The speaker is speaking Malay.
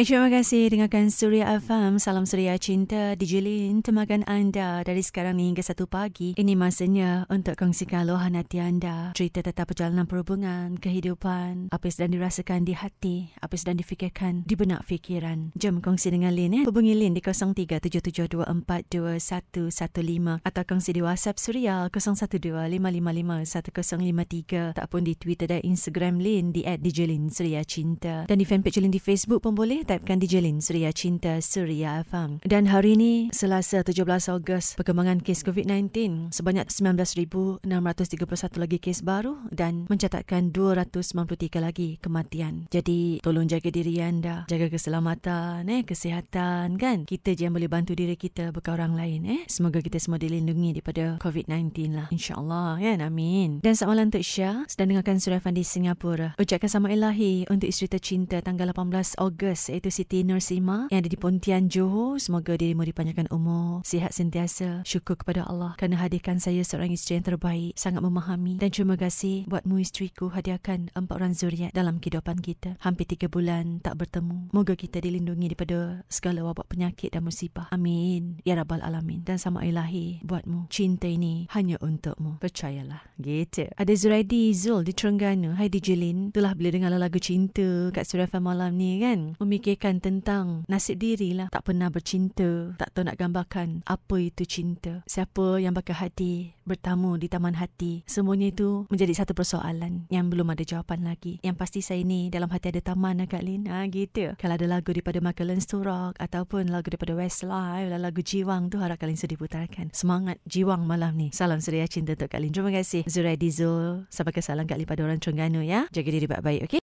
Eh, terima kasih dengarkan Surya FM. Salam Surya Cinta. DJ Lin, temakan anda dari sekarang ni hingga satu pagi. Ini masanya untuk kongsikan luahan hati anda. Cerita tentang perjalanan perhubungan, kehidupan, apa yang sedang dirasakan di hati, apa yang sedang difikirkan di benak fikiran. Jom kongsi dengan Lin. Eh. Hubungi Lin di 0377242115 atau kongsi di WhatsApp Surya 0125551053 ataupun di Twitter dan Instagram Lin di at Surya Cinta. Dan di fanpage Lin di Facebook pun boleh typekan DJ Lin Suria Cinta Suria FM. Dan hari ini Selasa 17 Ogos perkembangan kes COVID-19 sebanyak 19,631 lagi kes baru dan mencatatkan 293 lagi kematian. Jadi tolong jaga diri anda, jaga keselamatan, eh kesihatan kan. Kita je yang boleh bantu diri kita bukan orang lain eh. Semoga kita semua dilindungi daripada COVID-19 lah. InsyaAllah ya. Amin. Dan selamat malam untuk Syah sedang dengarkan Surya Fan di Singapura. Ucapkan sama ilahi untuk isteri tercinta tanggal 18 Ogos iaitu Siti Nursima yang ada di Pontian Johor. Semoga dirimu dipanjangkan umur, sihat sentiasa. Syukur kepada Allah kerana hadirkan saya seorang isteri yang terbaik, sangat memahami. Dan terima kasih buatmu isteriku hadiahkan empat orang zuriat dalam kehidupan kita. Hampir tiga bulan tak bertemu. Moga kita dilindungi daripada segala wabak penyakit dan musibah. Amin. Ya Rabbal Alamin. Dan sama ilahi buatmu. Cinta ini hanya untukmu. Percayalah. Gitu. Ada Zuraidi Zul di Terengganu. Hai DJ Lin. Itulah bila dengar lagu cinta kat Surah Malam ni kan. Memik memikirkan tentang nasib diri lah. Tak pernah bercinta. Tak tahu nak gambarkan apa itu cinta. Siapa yang bakal hadir bertamu di taman hati. Semuanya itu menjadi satu persoalan yang belum ada jawapan lagi. Yang pasti saya ni dalam hati ada taman lah Kak Lin. Ha, gitu. Kalau ada lagu daripada Michael to Rock ataupun lagu daripada Westlife, lagu Jiwang tu harap kalian sudah diputarkan. Semangat Jiwang malam ni. Salam suria cinta untuk Kak Lin. Terima kasih. Zurai Dizul. Sampai ke salam Kak Lin pada orang Terengganu ya. Jaga diri baik-baik, okey?